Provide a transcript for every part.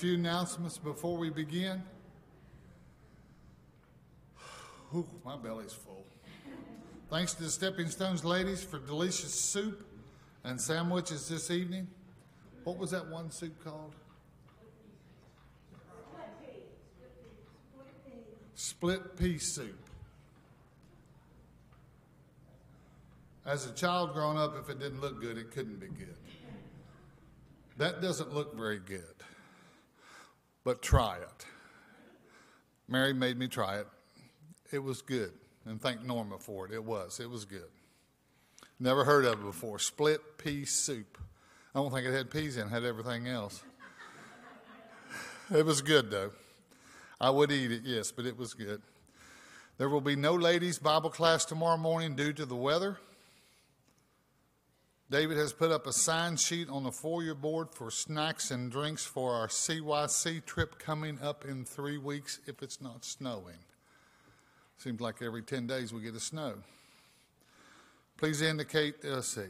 few announcements before we begin. Whew, my belly's full. Thanks to the Stepping Stones ladies for delicious soup and sandwiches this evening. What was that one soup called? Split pea soup. As a child growing up, if it didn't look good, it couldn't be good. That doesn't look very good, but try it. Mary made me try it. It was good, and thank Norma for it. It was. It was good. Never heard of it before. Split pea soup. I don't think it had peas in it, had everything else. It was good, though. I would eat it, yes, but it was good. There will be no ladies' Bible class tomorrow morning due to the weather. David has put up a sign sheet on the foyer board for snacks and drinks for our CYC trip coming up in three weeks if it's not snowing. Seems like every 10 days we get a snow. Please indicate, let's see.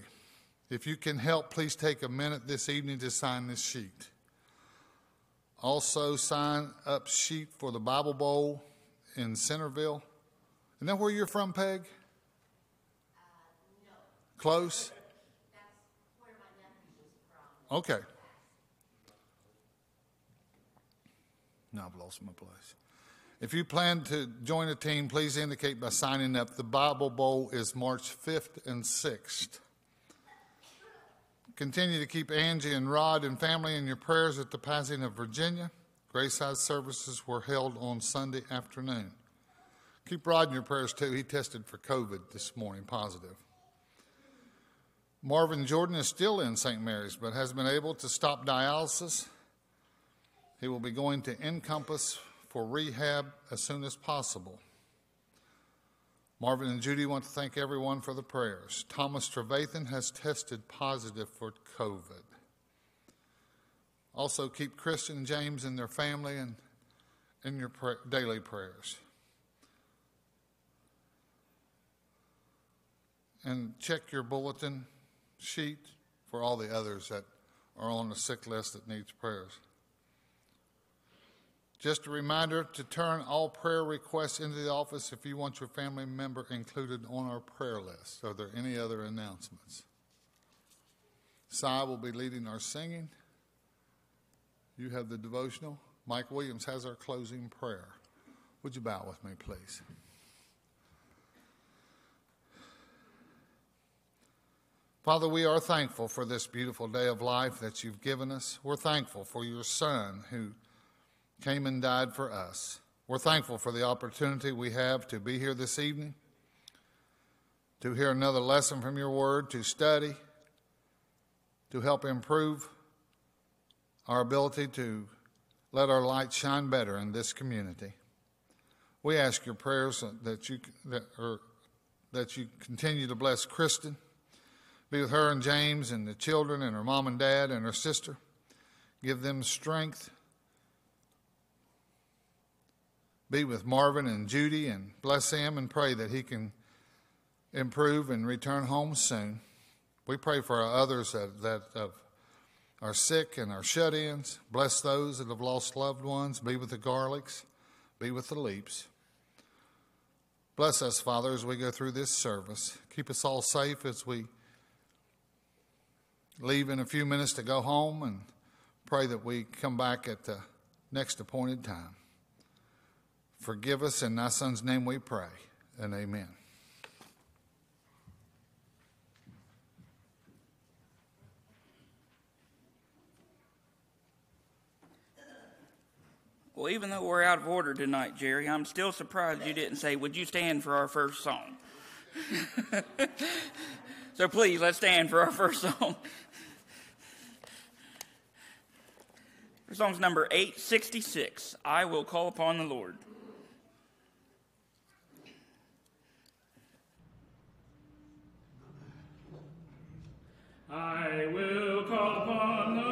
If you can help, please take a minute this evening to sign this sheet. Also, sign up sheet for the Bible Bowl in Centerville. Isn't that where you're from, Peg? Uh, no, Close? that's where my nephew is from. Okay. Now I've lost my place. If you plan to join a team, please indicate by signing up. The Bible Bowl is March 5th and 6th. Continue to keep Angie and Rod and family in your prayers at the passing of Virginia. Grayside services were held on Sunday afternoon. Keep Rod in your prayers too. He tested for COVID this morning, positive. Marvin Jordan is still in St. Mary's, but has been able to stop dialysis. He will be going to Encompass for rehab as soon as possible. Marvin and Judy want to thank everyone for the prayers. Thomas Trevathan has tested positive for COVID. Also, keep Kristen and James and their family in, in your pray, daily prayers. And check your bulletin sheet for all the others that are on the sick list that needs prayers. Just a reminder to turn all prayer requests into the office if you want your family member included on our prayer list. Are there any other announcements? Cy will be leading our singing. You have the devotional. Mike Williams has our closing prayer. Would you bow with me, please? Father, we are thankful for this beautiful day of life that you've given us. We're thankful for your Son who came and died for us. We're thankful for the opportunity we have to be here this evening, to hear another lesson from your word, to study, to help improve our ability to let our light shine better in this community. We ask your prayers that you that, or, that you continue to bless Kristen, be with her and James and the children and her mom and dad and her sister. Give them strength be with Marvin and Judy and bless him and pray that he can improve and return home soon. We pray for others that, that are sick and are shut ins. Bless those that have lost loved ones. Be with the Garlicks. Be with the Leaps. Bless us, Father, as we go through this service. Keep us all safe as we leave in a few minutes to go home and pray that we come back at the next appointed time. Forgive us in thy son's name we pray, and amen. Well, even though we're out of order tonight, Jerry, I'm still surprised you didn't say, Would you stand for our first song? so please, let's stand for our first song. Song's number 866 I Will Call Upon the Lord. I will call upon the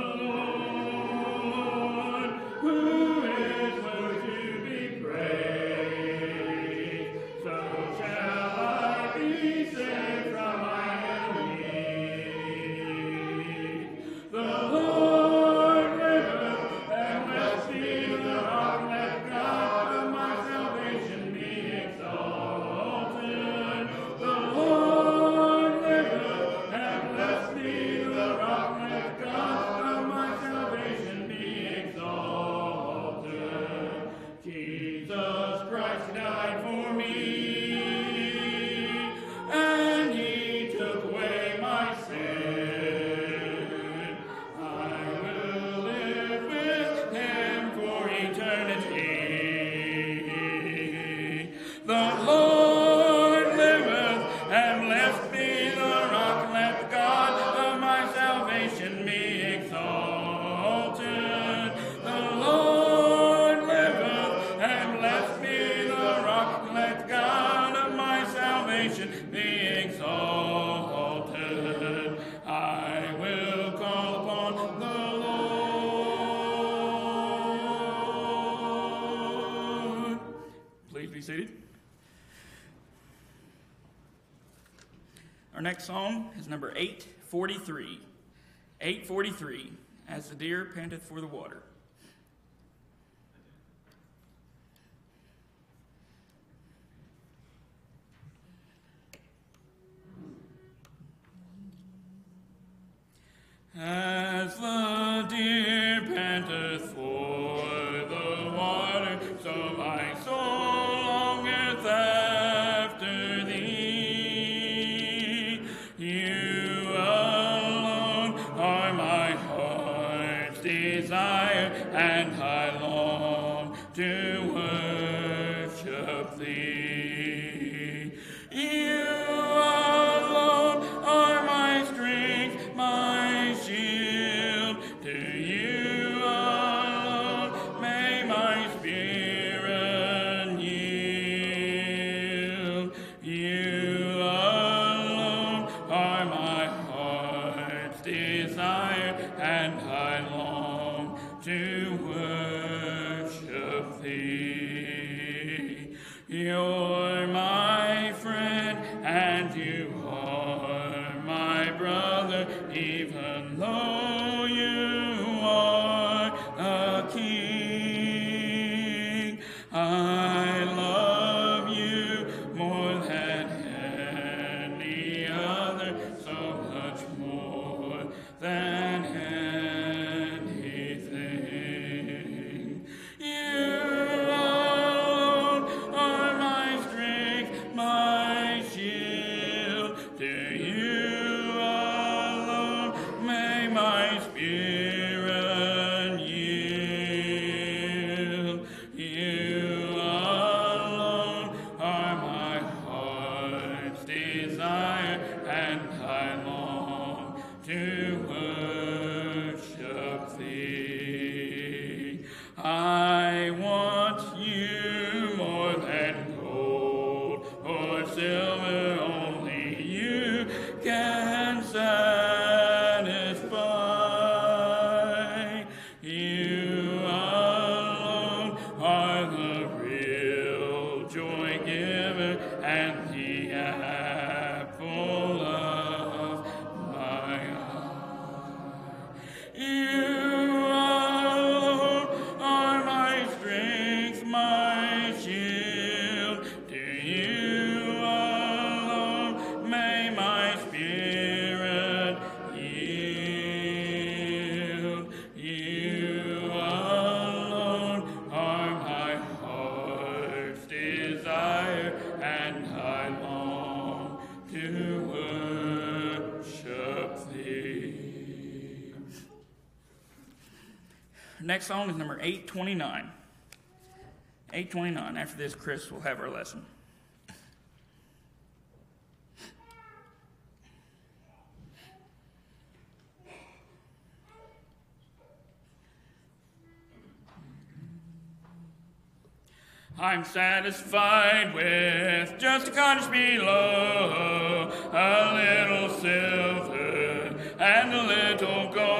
salvation be exalted. I will call upon the Lord. Please be seated. Our next song is number 843. 843, as the deer panteth for the water. As the deer panteth for the water, so my soul longeth after thee. You alone are my heart's desire, and I long to next song is number 829. 829. After this, Chris will have her lesson. I'm satisfied with just a cottage below, a little silver and a little gold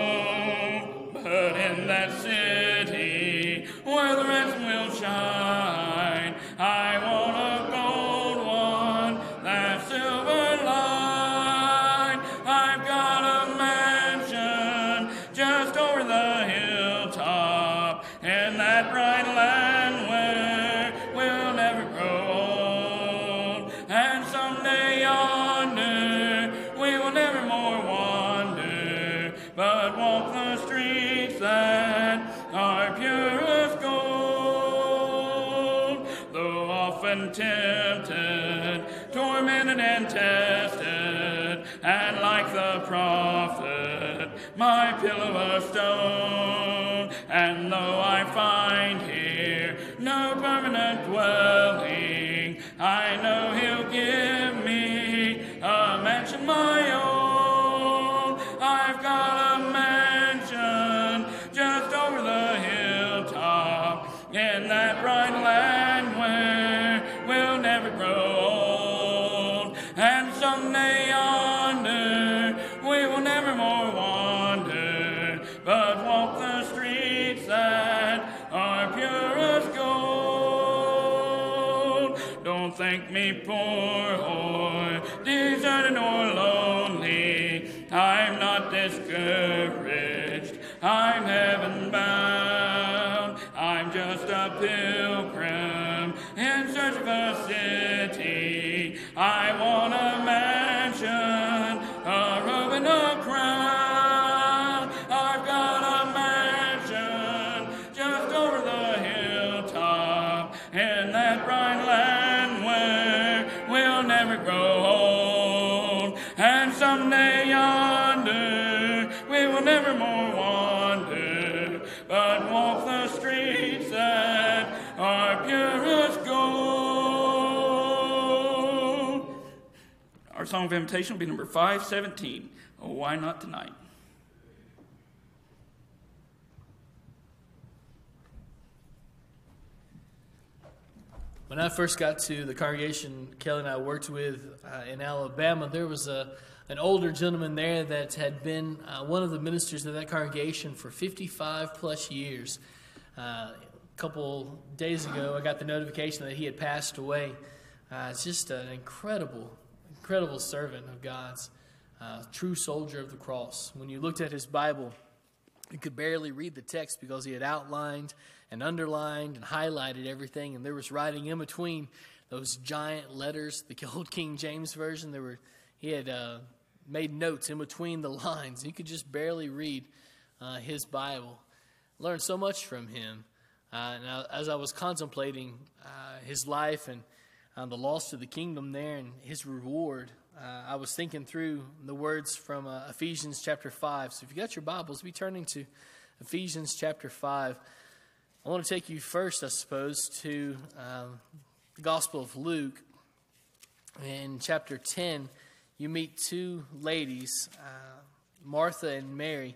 that city where the rest will shine. I will tempted, tormented and tested, and like the prophet, my pillow of stone. And though I find here no permanent dwelling, I know he'll give me a mansion mine. will never grow. Someday yonder we will never more wander, but walk the streets that are pure as gold. Our song of invitation will be number 517. Oh, why not tonight? When I first got to the congregation Kelly and I worked with uh, in Alabama, there was a an older gentleman there that had been uh, one of the ministers of that congregation for 55 plus years. Uh, a couple days ago, I got the notification that he had passed away. Uh, it's just an incredible, incredible servant of God's, uh, true soldier of the cross. When you looked at his Bible, you could barely read the text because he had outlined and underlined and highlighted everything, and there was writing in between those giant letters. The old King James version, there were he had uh, made notes in between the lines. You could just barely read uh, his Bible. Learned so much from him. Uh, and as I was contemplating uh, his life and uh, the loss of the kingdom there and his reward, uh, I was thinking through the words from uh, Ephesians chapter 5. So if you got your Bibles, be turning to Ephesians chapter 5. I want to take you first, I suppose, to um, the Gospel of Luke. In chapter 10, you meet two ladies, uh, Martha and Mary.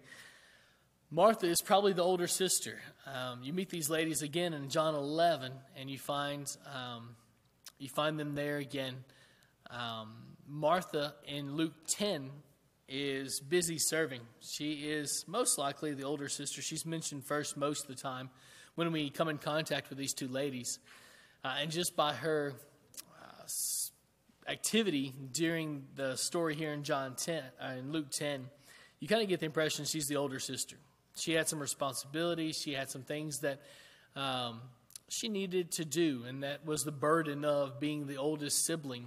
Martha is probably the older sister. Um, you meet these ladies again in John 11, and you find um, you find them there again. Um, Martha in Luke 10 is busy serving. She is most likely the older sister. She's mentioned first most of the time when we come in contact with these two ladies, uh, and just by her activity during the story here in John 10, uh, in Luke 10, you kind of get the impression she's the older sister. She had some responsibilities. She had some things that um, she needed to do, and that was the burden of being the oldest sibling.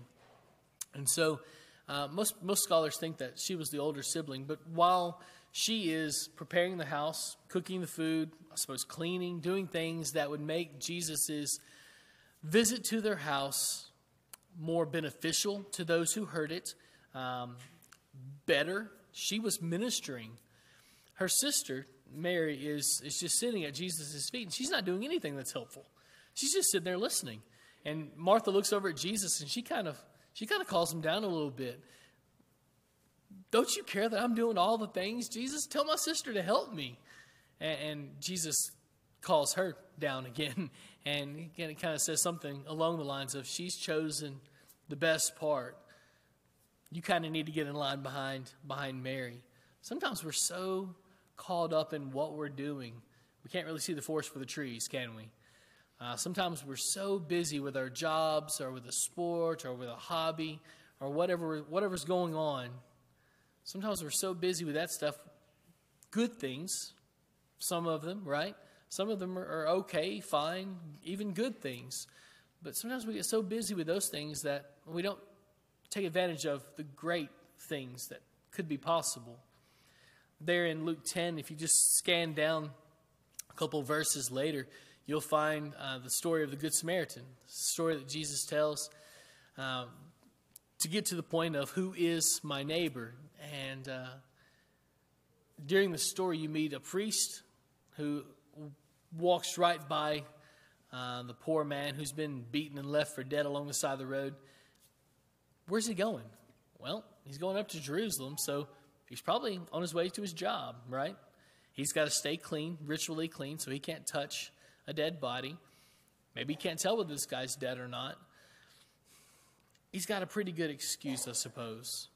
And so, uh, most most scholars think that she was the older sibling. But while she is preparing the house, cooking the food, I suppose cleaning, doing things that would make Jesus's visit to their house more beneficial to those who heard it, um, better. She was ministering. Her sister, Mary, is, is just sitting at Jesus' feet, and she's not doing anything that's helpful. She's just sitting there listening. And Martha looks over at Jesus, and she kind of she kind of calls him down a little bit. Don't you care that I'm doing all the things? Jesus, tell my sister to help me. And, and Jesus calls her down again. And he kind of says something along the lines of, She's chosen the best part. You kind of need to get in line behind, behind Mary. Sometimes we're so caught up in what we're doing, we can't really see the forest for the trees, can we? Uh, sometimes we're so busy with our jobs or with a sport or with a hobby or whatever whatever's going on. Sometimes we're so busy with that stuff. Good things, some of them, right? Some of them are, okay, fine, even good things. But sometimes we get so busy with those things that we don't take advantage of the great things that could be possible. There in Luke 10, if you just scan down a couple verses later, you'll find uh, the story of the Good Samaritan, the story that Jesus tells um, to get to the point of who is my neighbor. And uh, during the story, you meet a priest who walks right by uh, the poor man who's been beaten and left for dead along the side of the road. Where's he going? Well, he's going up to Jerusalem, so he's probably on his way to his job, right? He's got to stay clean, ritually clean, so he can't touch a dead body. Maybe he can't tell whether this guy's dead or not. He's got a pretty good excuse, I suppose.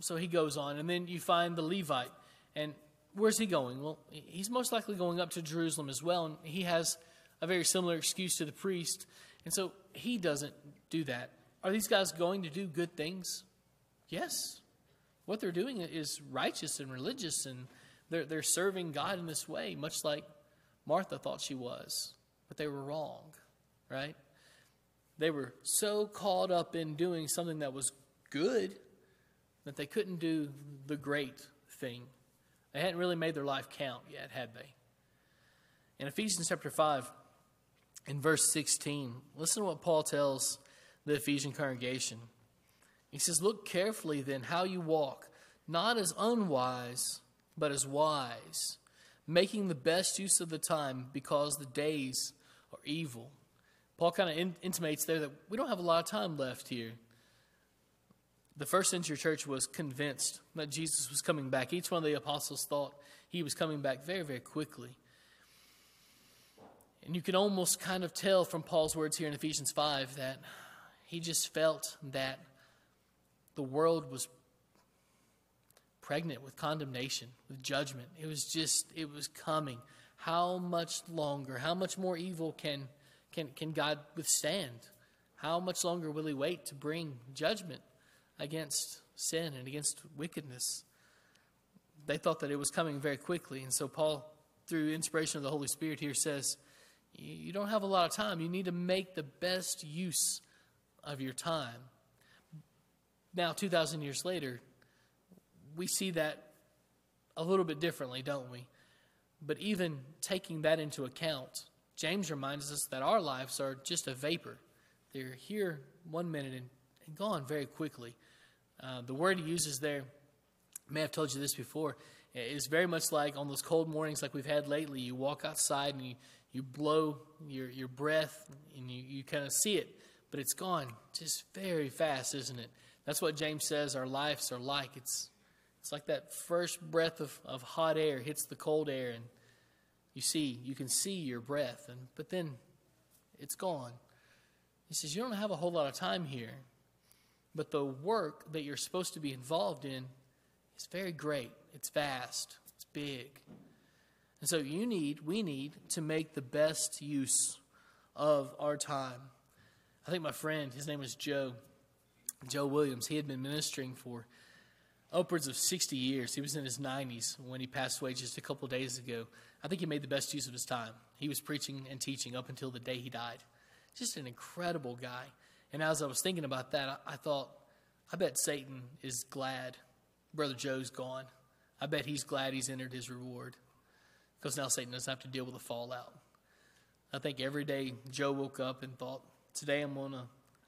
So he goes on, and then you find the Levite. And where's he going? Well, he's most likely going up to Jerusalem as well, and he has a very similar excuse to the priest. And so he doesn't do that. Are these guys going to do good things? Yes. What they're doing is righteous and religious, and they're, they're serving God in this way, much like Martha thought she was, but they were wrong, right? They were so caught up in doing something that was good that they couldn't do the great thing. They hadn't really made their life count yet, had they? In Ephesians chapter 5, in verse 16, listen to what Paul tells the Ephesian congregation. He says, Look carefully then how you walk, not as unwise, but as wise, making the best use of the time because the days are evil. Paul kind of in- intimates there that we don't have a lot of time left here. The first century church was convinced that Jesus was coming back. Each one of the apostles thought he was coming back very, very quickly. And you can almost kind of tell from Paul's words here in Ephesians 5 that he just felt that the world was pregnant with condemnation, with judgment. It was just, it was coming. How much longer, how much more evil can, can, can God withstand? How much longer will he wait to bring judgment against sin and against wickedness? They thought that it was coming very quickly. And so Paul, through inspiration of the Holy Spirit here, says, you don't have a lot of time. You need to make the best use of your time. Now, 2,000 years later, we see that a little bit differently, don't we? But even taking that into account, James reminds us that our lives are just a vapor. They're here one minute and, and gone very quickly. Uh, the word he uses there, I may have told you this before, is very much like on those cold mornings like we've had lately. You walk outside and you, you blow your, your breath and you, you kind of see it, but it's gone just very fast, isn't it? That's what James says our lives are like. It's, it's like that first breath of, of hot air hits the cold air and you see, you can see your breath, and but then it's gone. He says, You don't have a whole lot of time here, but the work that you're supposed to be involved in is very great. It's vast, it's big. And so you need, we need to make the best use of our time. I think my friend, his name was Joe, Joe Williams, he had been ministering for upwards of 60 years. He was in his 90s when he passed away just a couple days ago. I think he made the best use of his time. He was preaching and teaching up until the day he died. Just an incredible guy. And as I was thinking about that, I, I thought, I bet Satan is glad Brother Joe's gone. I bet he's glad he's entered his reward because now Satan doesn't have to deal with the fallout. I think every day Joe woke up and thought, today I'm going to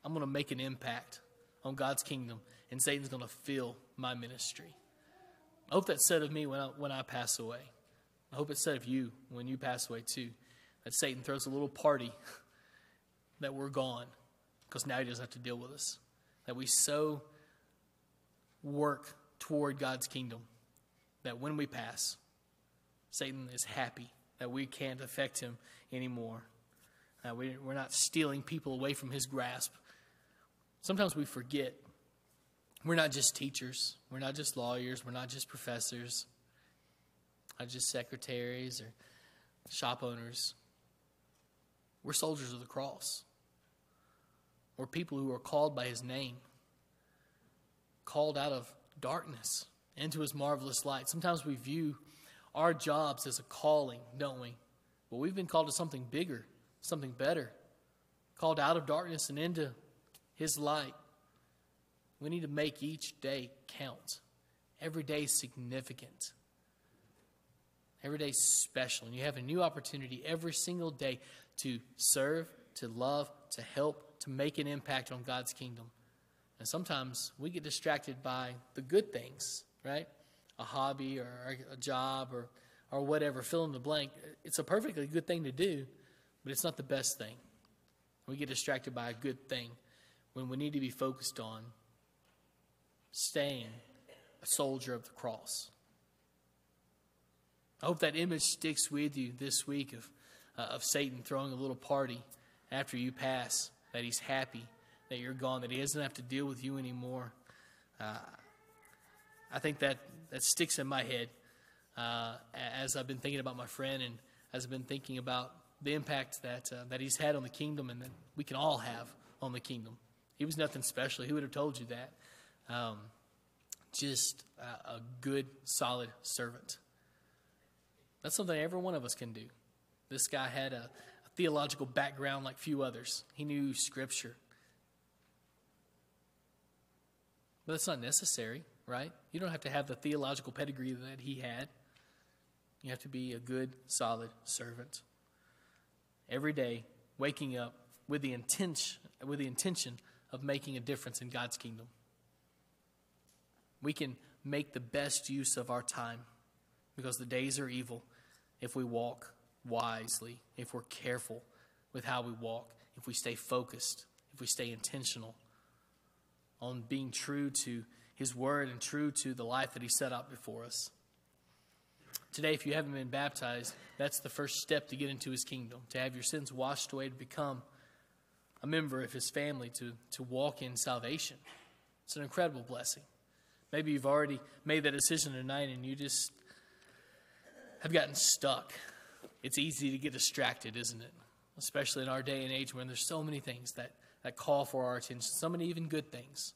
I'm going to make an impact on God's kingdom, and Satan's going to fill my ministry. I hope that's said of me when I, when I pass away. I hope it's said of you when you pass away too. That Satan throws a little party that we're gone because now he doesn't have to deal with us. That we so work toward God's kingdom that when we pass, Satan is happy that we can't affect him anymore. Uh, we, we're not stealing people away from his grasp. Sometimes we forget we're not just teachers, we're not just lawyers, we're not just professors, not just secretaries or shop owners. We're soldiers of the cross. We're people who are called by his name, called out of darkness into his marvelous light. Sometimes we view our jobs as a calling, don't we? But we've been called to something bigger, something better, called out of darkness and into his light. We need to make each day count. Every day significant. Every day special. And you have a new opportunity every single day to serve, to love, to help, to make an impact on God's kingdom. And sometimes we get distracted by the good things, right? A hobby or a job or, or whatever, fill in the blank. It's a perfectly good thing to do, but it's not the best thing. We get distracted by a good thing when we need to be focused on staying a soldier of the cross. I hope that image sticks with you this week of, uh, of Satan throwing a little party after you pass, that he's happy that you're gone, that he doesn't have to deal with you anymore. Uh, I think that, that sticks in my head uh, as I've been thinking about my friend and as I've been thinking about the impact that, uh, that he's had on the kingdom and that we can all have on the kingdom. He was nothing special. He would have told you that. Um, just a, good, solid servant. That's something every one of us can do. This guy had a theological background like few others. He knew Scripture. But that's not necessary, right? You don't have to have the theological pedigree that he had. You have to be a good, solid servant. Every day, waking up with the intention, with the intention of making a difference in God's kingdom. We can make the best use of our time because the days are evil if we walk wisely, if we're careful with how we walk, if we stay focused, if we stay intentional on being true to His Word and true to the life that He set out before us. Today, if you haven't been baptized, that's the first step to get into His kingdom, to have your sins washed away, to become a member of His family, to, to walk in salvation. It's an incredible blessing. Maybe you've already made that decision tonight and you just have gotten stuck. It's easy to get distracted, isn't it? Especially in our day and age when there's so many things that, that call for our attention, so many even good things.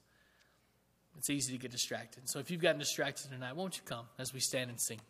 It's easy to get distracted. So if you've gotten distracted tonight, won't you come as we stand and sing?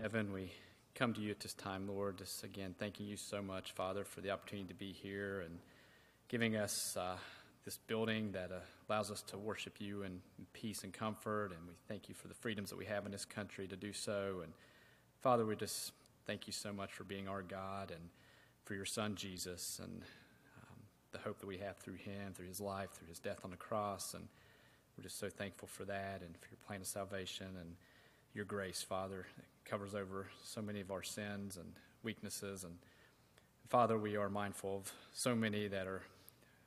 Heaven, we come to you at this time, Lord, just again thanking you so much, Father, for the opportunity to be here and giving us uh, this building that uh, allows us to worship you in peace and comfort. And we thank you for the freedoms that we have in this country to do so. And Father, we just thank you so much for being our God and for your Son, Jesus, and um, the hope that we have through him, through his life, through his death on the cross. And we're just so thankful for that and for your plan of salvation and your grace, Father, covers over so many of our sins and weaknesses. And Father, we are mindful of so many that are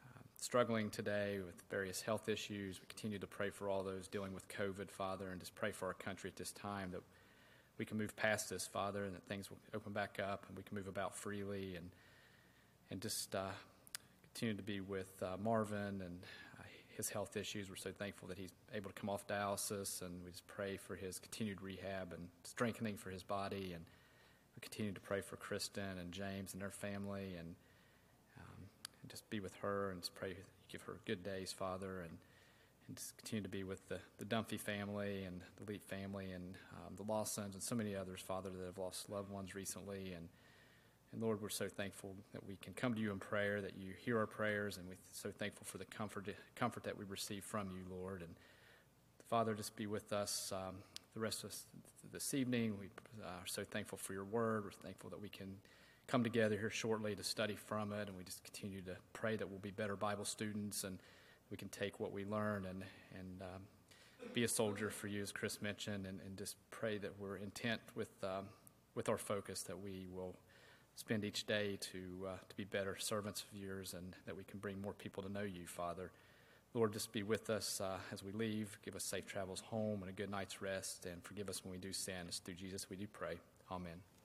uh, struggling today with various health issues. We continue to pray for all those dealing with COVID, Father, and just pray for our country at this time that we can move past this, Father, and that things will open back up and we can move about freely and and just uh, continue to be with uh, Marvin and his health issues. We're so thankful that he's able to come off dialysis, and we just pray for his continued rehab and strengthening for his body. And we continue to pray for Kristen and James and their family, and, um, just be with her and just pray give her good days, Father, and, and just continue to be with the, the family and the Leap family and um, the Lawsons and so many others, Father, that have lost loved ones recently. And and Lord, we're so thankful that we can come to you in prayer, that you hear our prayers, and we're so thankful for the comfort, comfort that we receive from you, Lord. And Father, just be with us um, the rest of this evening. We are so thankful for your word. We're thankful that we can come together here shortly to study from it, and we just continue to pray that we'll be better Bible students and we can take what we learn and, and um, be a soldier for you, as Chris mentioned, and, and just pray that we're intent with, um, with our focus, that we will spend each day to, uh, to be better servants of yours and that we can bring more people to know you, Father. Lord, just be with us uh, as we leave. Give us safe travels home and a good night's rest, and forgive us when we do sin. It's through Jesus we do pray. Amen.